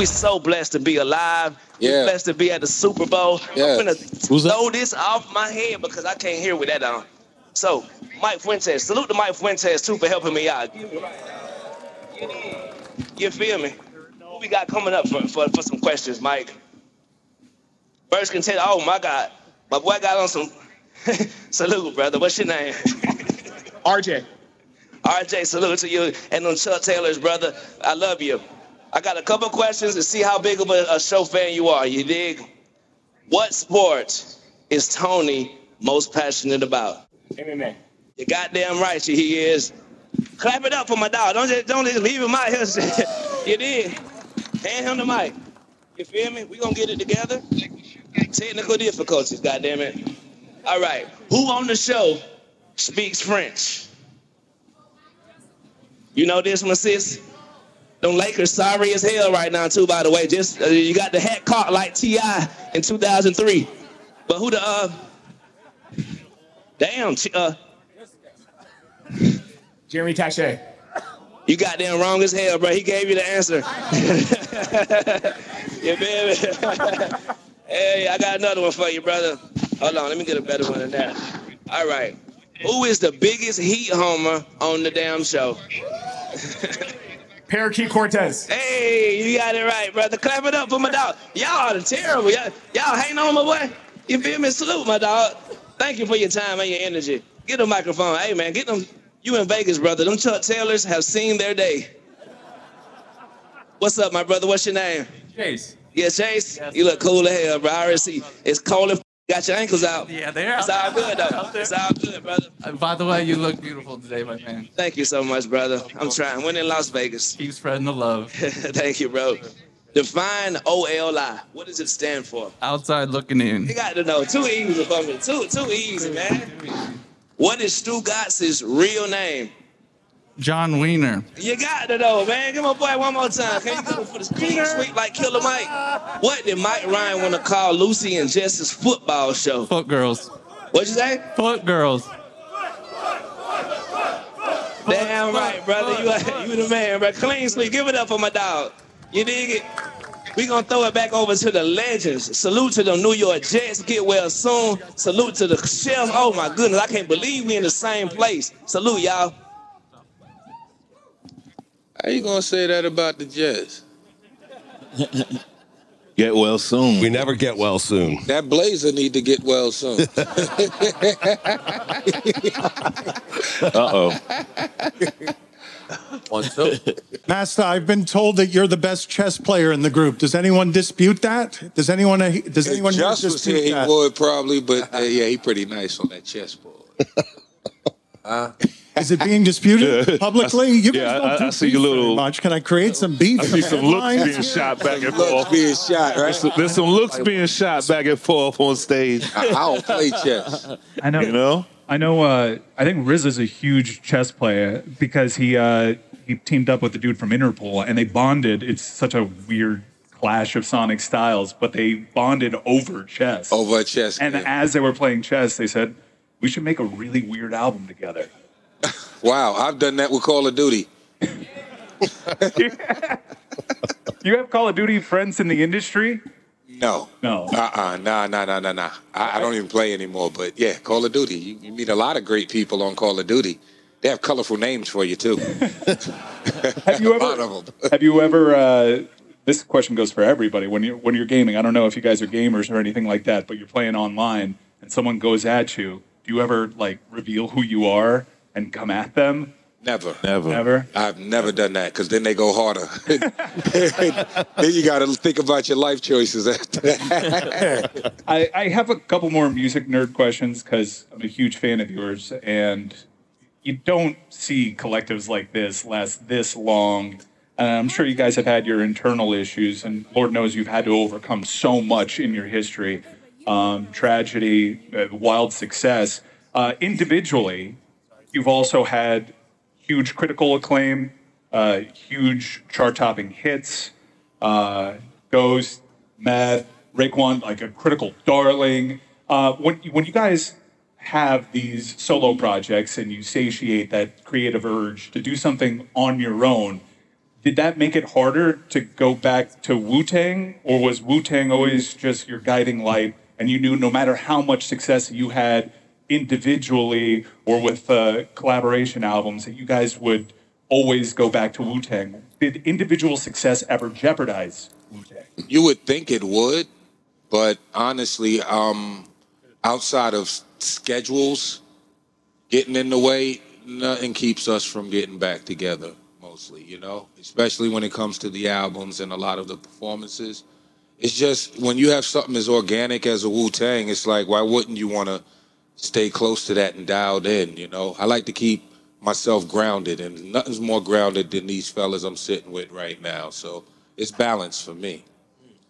We're so blessed to be alive. Yeah. We're blessed to be at the Super Bowl. Yeah. I'm gonna throw this off my head because I can't hear with that on. So, Mike Fuentes, salute to Mike Fuentes too for helping me out. You feel me? What we got coming up for, for, for some questions, Mike? First contender, oh my God. My boy got on some salute, brother. What's your name? RJ. RJ, salute to you and them Chuck Taylors, brother. I love you. I got a couple questions to see how big of a, a show fan you are. You dig? What sport is Tony most passionate about? MMA. You're goddamn right, he is. Clap it up for my dog. Don't just, don't just leave him out here. you did. Hand him the mic. You feel me? We gonna get it together. Technical difficulties, goddamn it. All right. Who on the show speaks French? You know this one, sis? Them Lakers sorry as hell right now too. By the way, just uh, you got the hat caught like Ti in 2003. But who the uh? Damn, uh, Jeremy Taché. you got them wrong as hell, bro. He gave you the answer. yeah, baby. hey, I got another one for you, brother. Hold on, let me get a better one than that. All right. Who is the biggest heat homer on the damn show? Parakeet Cortez. Hey, you got it right, brother. Clap it up for my dog. Y'all are terrible. Y'all, y'all hang on, my boy. You feel me? Salute, my dog. Thank you for your time and your energy. Get a microphone. Hey, man, get them. You in Vegas, brother. Them Chuck Taylors have seen their day. What's up, my brother? What's your name? Chase. Yeah, Chase. You look cool as hell, bro. I already see. It's cold and got your ankles out. Yeah, they're It's all good, though. It's all good, brother. Uh, By the way, you look beautiful today, my man. Thank you so much, brother. I'm trying. When in Las Vegas. Keep spreading the love. Thank you, bro. Define OLI. What does it stand for? Outside looking in. You got to know. Too easy for me. Too too easy, man. What is Stugotz's real name? John Wiener. You got to though, man. Give my boy one more time. Can you do it for the clean sweep like Killer Mike? What did Mike Ryan want to call Lucy and Jess's football show? Foot girls. What'd you say? Foot girls. Damn right, brother. You, you the man, bro. Clean sweep. Give it up for my dog. You dig it? We gonna throw it back over to the legends. Salute to the New York Jets. Get well soon. Salute to the chef. Oh my goodness, I can't believe we in the same place. Salute y'all. How you gonna say that about the Jets? Get well soon. We never get well soon. That Blazer need to get well soon. Uh oh. One, two. Master, I've been told that you're the best chess player in the group. Does anyone dispute that? Does anyone does If anyone here Just was here, dispute he that? would probably, but uh, yeah, he pretty nice on that chessboard. Huh? Is it being disputed publicly? You guys Yeah, don't I- do I see beef your little- much. Can I create some beef? I see some looks being shot back and forth. being shot, There's some, there's some looks being shot back and forth on stage. I, I don't play chess. I know. You know? I know. Uh, I think RZA is a huge chess player because he uh, he teamed up with the dude from Interpol and they bonded. It's such a weird clash of sonic styles, but they bonded over chess. Over chess And game. as they were playing chess, they said we should make a really weird album together. Wow, I've done that with Call of Duty. You have Call of Duty friends in the industry? No. No. Uh-uh. Nah, nah, nah, nah, nah. I, I don't even play anymore. But yeah, Call of Duty. You, you meet a lot of great people on Call of Duty. They have colorful names for you too. Have you ever? lot of them. Have you ever? Uh, this question goes for everybody. When you're when you're gaming, I don't know if you guys are gamers or anything like that, but you're playing online and someone goes at you. Do you ever like reveal who you are and come at them? Never. Never. Never. I've never done that because then they go harder. then you got to think about your life choices after that. I, I have a couple more music nerd questions because I'm a huge fan of yours, and you don't see collectives like this last this long. And I'm sure you guys have had your internal issues, and Lord knows you've had to overcome so much in your history um, tragedy, uh, wild success. Uh, individually, you've also had huge critical acclaim, uh, huge chart topping hits, uh, Ghost, Meth, Raekwon, like a critical darling. Uh, when, when you guys have these solo projects and you satiate that creative urge to do something on your own, did that make it harder to go back to Wu Tang, or was Wu Tang always just your guiding light, and you knew no matter how much success you had individually or with uh, collaboration albums, that you guys would always go back to Wu Tang? Did individual success ever jeopardize Wu Tang? You would think it would, but honestly, um, outside of schedules getting in the way, nothing keeps us from getting back together. Mostly, you know, especially when it comes to the albums and a lot of the performances. It's just when you have something as organic as a Wu Tang, it's like why wouldn't you want to stay close to that and dialed in? You know, I like to keep myself grounded, and nothing's more grounded than these fellas I'm sitting with right now. So it's balance for me.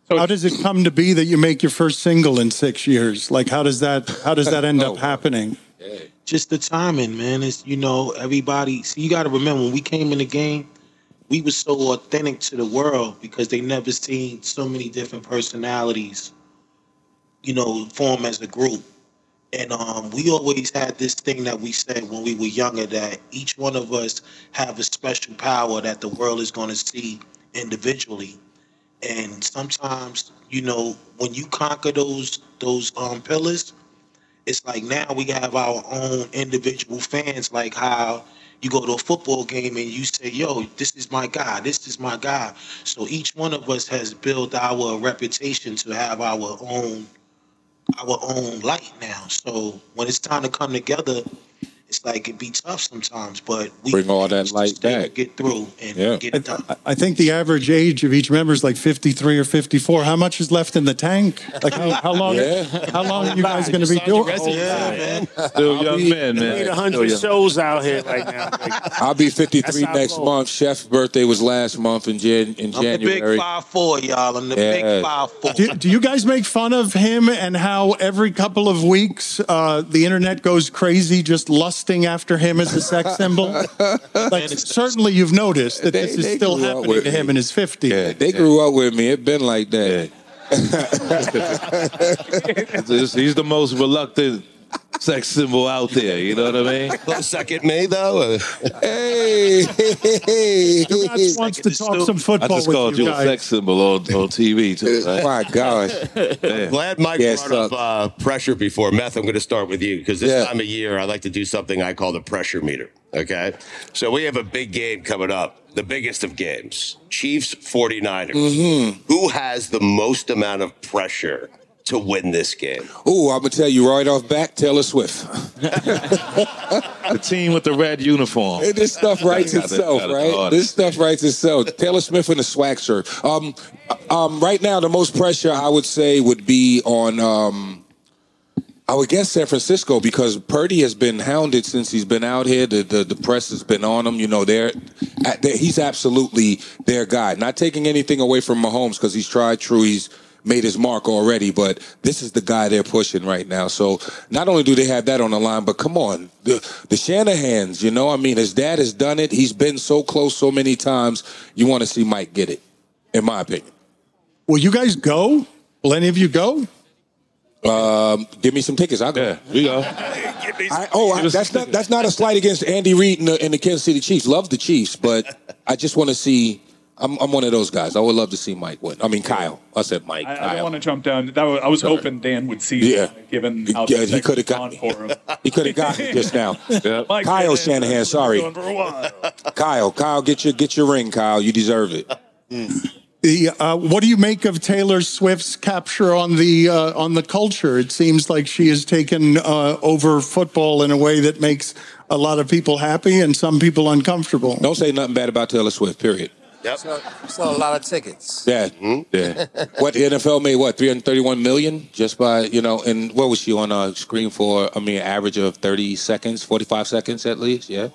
how does it come to be that you make your first single in six years? Like, how does that how does that end up oh, happening? Just the timing, man. It's you know everybody. See, you got to remember when we came in the game, we were so authentic to the world because they never seen so many different personalities, you know, form as a group. And um, we always had this thing that we said when we were younger that each one of us have a special power that the world is going to see individually. And sometimes, you know, when you conquer those those um, pillars, it's like now we have our own individual fans, like how you go to a football game and you say, yo, this is my guy, this is my guy. So each one of us has built our reputation to have our own our own light now. So when it's time to come together, it's like it'd be tough sometimes, but we Bring all that light back. get through and Yeah. get it done. I think the average age of each member is like 53 or 54. How much is left in the tank? Like how, how long? Yeah. How long are you guys going to be doing? Still young men, We man. need a Still hundred young. shows out here right now. I'll be 53 next close. month. Chef's birthday was last month in Jan- in I'm the big January. five four, y'all. I'm the Yeah. big five four. Do, do you guys make fun of him and how every couple of weeks uh, the internet goes crazy just lust lusting after him as a sex symbol? like, certainly you've noticed that this is they still grew happening with to him me. in his 50s. Yeah, they grew up with me. It's been like that. He's- He's the most reluctant sex symbol out there. You know what I mean? Close second, me though. hey, Stugotz wants to talk some football. I football just with called you you a guys. sex symbol on, on TV too. Right? My gosh. Yeah. Glad Mike Yeah, it brought up uh, pressure before. Meth, I'm going to start with you because this Yeah. time of year I like to do something I call the pressure meter. Okay. So we have a big game coming up, the biggest of games Chiefs 49ers. Mm-hmm. Who has the most amount of pressure to win this game? Oh, I'm gonna tell you right off back, Taylor Swift. The team with the red uniform. Hey, this stuff writes itself, it right? hard. This stuff writes itself. Taylor Smith in the swag shirt. Um, um, right now, the most pressure I would say would be on. Um, I would guess San Francisco because Purdy has been hounded since he's been out here. The the, the press has been on him. You know, they're, at- they he's absolutely their guy. Not taking anything away from Mahomes because he's tried true. He's made his mark already, but this is the guy they're pushing right now. So not only do they have that on the line, but come on, the the Shanahan's. You know, I mean, his dad has done it. He's been so close so many times. You want to see Mike get it, in my opinion. Will you guys go? Will any of you go? Um, give me some tickets. I'll go. Yeah, we go. I, oh, I, that's not that's not a slight against Andy Reid and the, and the Kansas City Chiefs. Love the Chiefs, but I just want to see. I'm, I'm one of those guys. I would love to see Mike win. I mean Kyle. I said Mike. I, I don't want to jump down. That was, I was hoping Dan would see. Yeah. it, given how Yeah, the he coulda section's got me. for him. He could have got me just now. Mike Kyle Shanahan, Shanahan. Sorry, going for a while. Kyle. Kyle, get your get your ring, Kyle. You deserve it. The, uh, what do you make of Taylor Swift's capture on the uh, on the culture? It seems like she has taken uh, over football in a way that makes a lot of people happy and some people uncomfortable. Don't say nothing bad about Taylor Swift. Period. Yep. Saw a lot of tickets. Yeah, mm-hmm. yeah. what the NFL made? What 331 million just by you know? And what was she on a screen for? I mean, average of 30 seconds, 45 seconds at least. Yeah,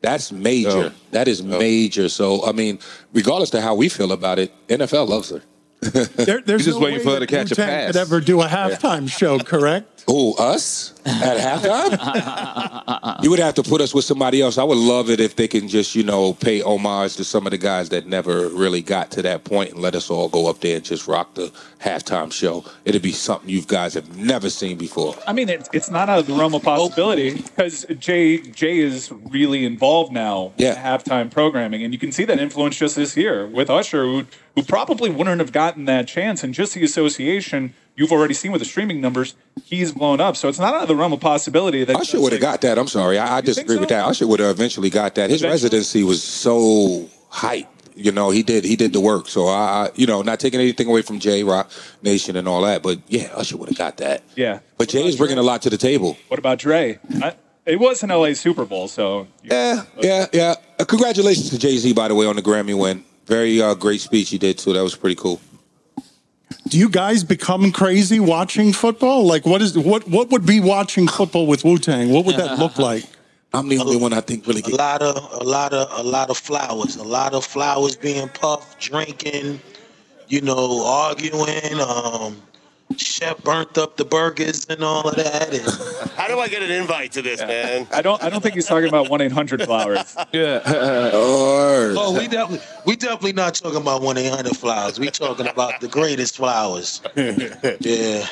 that's major. Oh. That is oh. major. So I mean, regardless to how we feel about it, NFL loves her. There, there's just no waiting way for her to catch a Wu-Tang pass. Could ever do a halftime show, correct? Who us at halftime? you would have to put us with somebody else. I would love it if they can just you know pay homage to some of the guys that never really got to that point and let us all go up there and just rock the halftime show. It'd be something you guys have never seen before. I mean, it's it's not out of the realm of possibility because Jay Jay is really involved now Yeah. in halftime programming, and you can see that influence just this year with Usher, who who probably wouldn't have gotten that chance, and just the association you've already seen with the streaming numbers, he's blown up. So it's not out of the realm of possibility that Usher would have got that. I'm sorry, I, I disagree with that. Usher would have eventually got that. His Eventually? residency was so hype. You know, he did he did the work. So I, I you know, not taking anything away from Jay Roc Nation and all that, but yeah, Usher would have got that. Yeah. But Jay is bringing a lot to the table. What about Dre? I, it was an LA Super Bowl, so Yeah, yeah, yeah. Uh, congratulations to Jay Z, by the way, on the Grammy win. Very uh, great speech he did too. That was pretty cool. Do you guys become crazy watching football? Like, what is what what would be watching football with Wu Tang? What would that look like? I'm the only one I think really. A lot of a lot of a lot of flowers, a lot of flowers being puffed, drinking, you know, arguing. Um, Chef burnt up the burgers and all of that. And How do I get an invite to this, man? I don't I don't think he's talking about one eight hundred flowers. Yeah. oh, we definitely we definitely not talking about one eight hundred flowers. We talking about the greatest flowers. Yeah.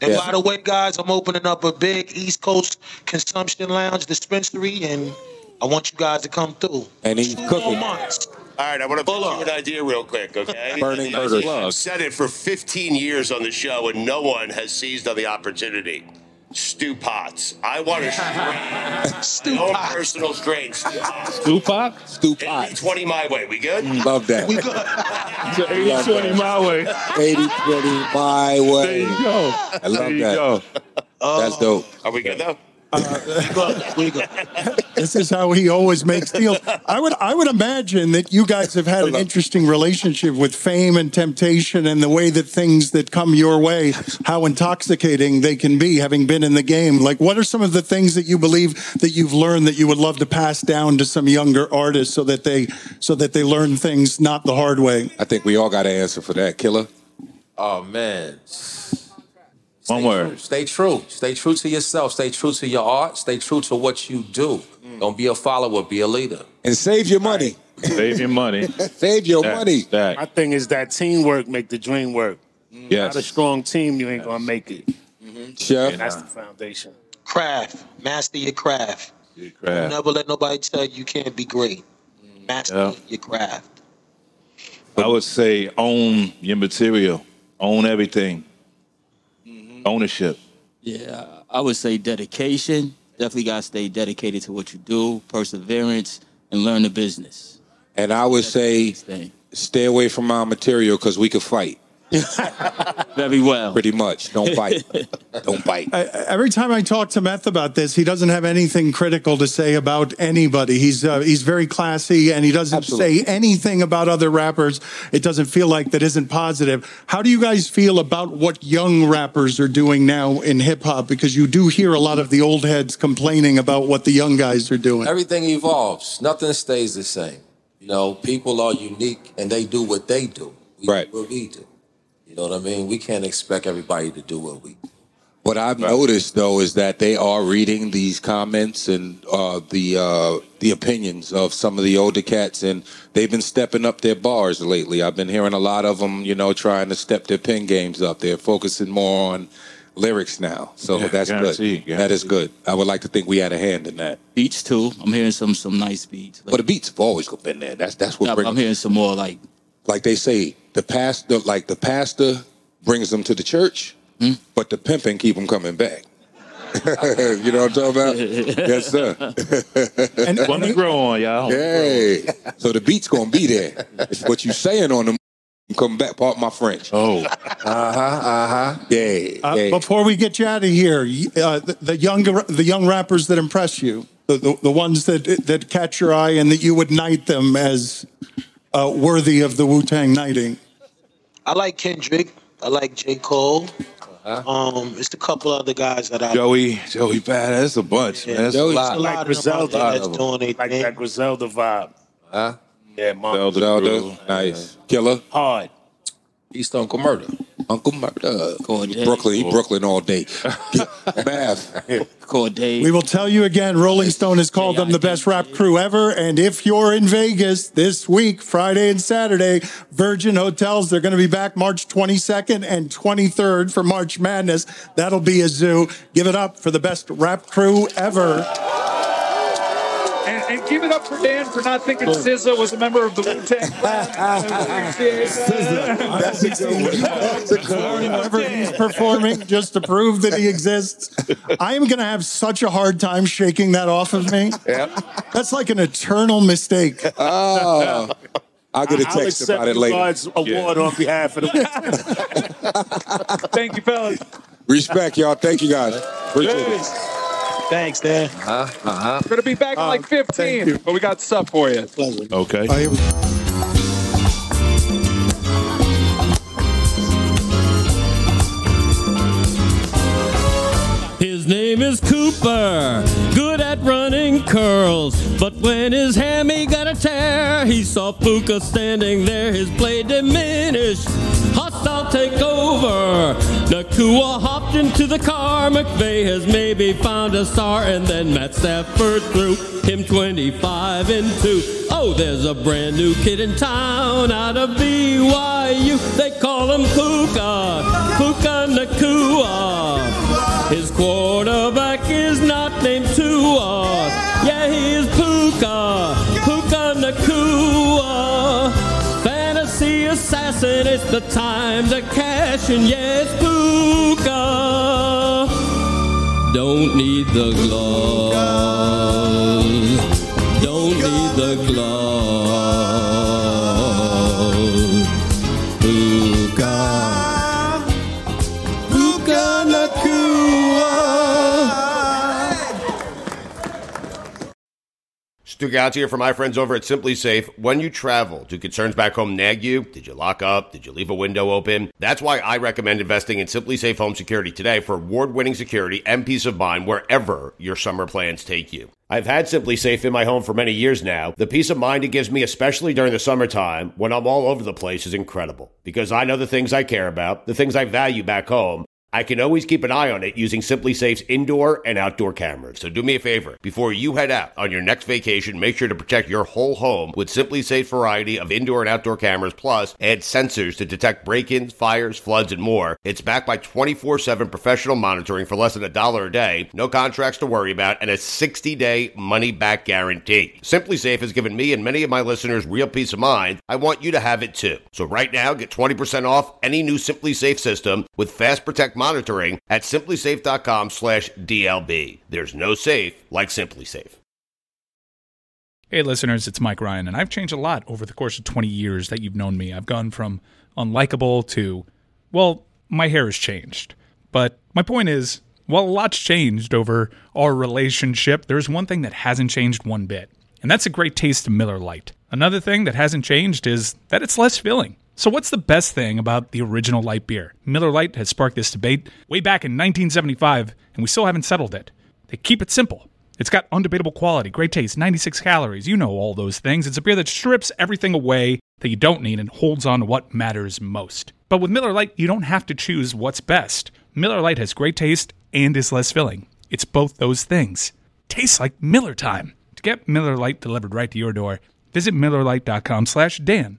And Yeah. by the way, guys, I'm opening up a big East Coast consumption lounge dispensary, and I want you guys to come through. And he's Two cooking. more months. All right, I want to put you an idea real quick, okay? Burning I've said it for 15 years on the show, and no one has seized on the opportunity. Stew pots. I want to strain. my own personal strain. Stew pots. Stew pot? Stew pot. 20 my way. We good? Mm, love that. We good. So 80 20 my way. 80 20 my way. There you go. I love There you that. go. That's dope. Are we good though? Uh, we good. This is how he always makes deals. I would I would imagine that you guys have had an interesting relationship with fame and temptation and the way that things that come your way, how intoxicating they can be, having been in the game. Like what are some of the things that you believe that you've learned that you would love to pass down to some younger artists so that they so that they learn things not the hard way? I think we all got an answer for that. Killer. Oh man, One word. Stay true. Stay true to yourself. Stay true to your art. Stay true to what you do. Mm. Don't be a follower. Be a leader. And save your money. Save your money. Save your That- money. that. My thing is that teamwork make the dream work. Mm. Yes. Without a strong team, you ain't gonna make it. Mm-hmm. Sure. And that's the foundation. Craft. Master your craft. Your craft. Never let nobody tell you you can't be great. Master Yeah. your craft. I would say own your material, own everything. Ownership. Yeah, I would say dedication. Definitely got to stay dedicated to what you do, perseverance, and learn the business. And I would say stay away from our material because we could fight. Very well. Pretty much. Don't bite. Don't bite. I, every time I talk to Meth about this, he doesn't have anything critical to say about anybody. He's uh, he's very classy, and he doesn't say anything about other rappers. It doesn't feel like that isn't positive. How do you guys feel about what young rappers are doing now in hip hop? Because you do hear a lot of the old heads complaining about what the young guys are doing. Everything evolves. Nothing stays the same. You know, people are unique and they do what they do. We Right. do what we do. You know what I mean? We can't expect everybody to do what we do. What I've noticed though is that they are reading these comments and uh, the uh, the opinions of some of the older cats, and they've been stepping up their bars lately. I've been hearing a lot of them, you know, trying to step their pen games up. They're focusing more on lyrics now, so Yeah, that's guarantee, good. That is good. I would like to think we had a hand in that. Beats too. I'm hearing some some nice beats. But the beats have always been there. That's that's what Yeah, brings. I'm hearing some more like like they say, the pastor, like the pastor brings them to the church, Hmm? but the pimping keep them coming back. you know what I'm talking about? yes, sir. And, One to grow on, y'all. Hey, so the beat's gonna be there. It's what you saying on them. Come back, part my French. Oh, uh huh, uh huh. Yeah, Uh, yeah. Before we get you out of here, uh, the, the young the young rappers that impress you, the, the, the ones that that catch your eye, and that you would knight them as uh, worthy of the Wu Tang knighting. I like Kendrick. I like J. Cole. Um, it's a couple other guys that I Joey, Joey Bad. That's a bunch, man. That's a Joey's lot. a lot of them out there that's doing their like thing. that Griselda vibe. Huh? Yeah, mom. Zelda, Zelda, nice. Killer. Hard. East Uncle Murda. Uncle Murda. Corday. Brooklyn, he Brooklyn all day. Math. Corday. We will tell you again. Rolling Stone has called them the best rap crew ever. And if you're in Vegas this week, Friday and Saturday, Virgin Hotels, they're going to be back March 22nd and 23rd for March Madness. That'll be a zoo. Give it up for the best rap crew ever. And, and give it up for Dan for not thinking SZA was a member of the Wu Tang That's Whenever he's performing, just to prove that he exists. I am going to have such a hard time shaking that off of me. That's like an eternal mistake. Oh. I'll get a I'll text accept about it the later. God's award on behalf of the. Thank you, fellas. Respect, y'all. Thank you guys. Appreciate it. Thanks, Dan. Uh huh. We're gonna be back in like 15, but we got stuff for you. Okay. His name is Cooper, good at running curls. But when his hammy got a tear, he saw Puka standing there, his play diminished. Hostile takeover. Nacua hopped into the car. McVay has maybe found a star, and then Matt Stafford threw him 25 and 2. Oh, there's a brand new kid in town out of BYU. They call him Puka, Puka Nacua. His quarterback is not Puka, Puka Nacua. Fantasy assassin, it's the time to cash in. Yes, Puka. Don't need the glove. Don't need the Stugotz here for my friends over at SimpliSafe. When you travel, do concerns back home nag you? Did you lock up? Did you leave a window open? That's why I recommend investing in SimpliSafe Home Security today for award-winning security and peace of mind wherever your summer plans take you. I've had SimpliSafe in my home for many years now. The peace of mind it gives me, especially during the summertime when I'm all over the place, is incredible because I know the things I care about, the things I value back home. I can always keep an eye on it using SimpliSafe's indoor and outdoor cameras. So do me a favor. Before you head out on your next vacation, make sure to protect your whole home with SimpliSafe's variety of indoor and outdoor cameras, plus add sensors to detect break-ins, fires, floods, and more. It's backed by 24-7 professional monitoring for less than a dollar a day, no contracts to worry about, and a 60-day money-back guarantee. SimpliSafe has given me and many of my listeners real peace of mind. I want you to have it too. So right now, get 20% off any new SimpliSafe system with Fast Protect monitoring at simplisafe.com slash DLB. There's no safe like SimpliSafe. Hey, listeners, it's Mike Ryan, and I've changed a lot over the course of 20 years that you've known me. I've gone from unlikable to, well, my hair has changed. But my point is, while a lot's changed over our relationship, there's one thing that hasn't changed one bit, and that's a great taste of Miller Lite. Another thing that hasn't changed is that it's less filling. So, what's the best thing about the original light beer? Miller Lite has sparked this debate way back in 1975, and we still haven't settled it. They keep it simple. It's got undebatable quality, great taste, 96 calories. You know all those things. It's a beer that strips everything away that you don't need and holds on to what matters most. But with Miller Lite, you don't have to choose what's best. Miller Lite has great taste and is less filling. It's both those things. Tastes like Miller time. To get Miller Lite delivered right to your door, visit MillerLite.com slash Dan,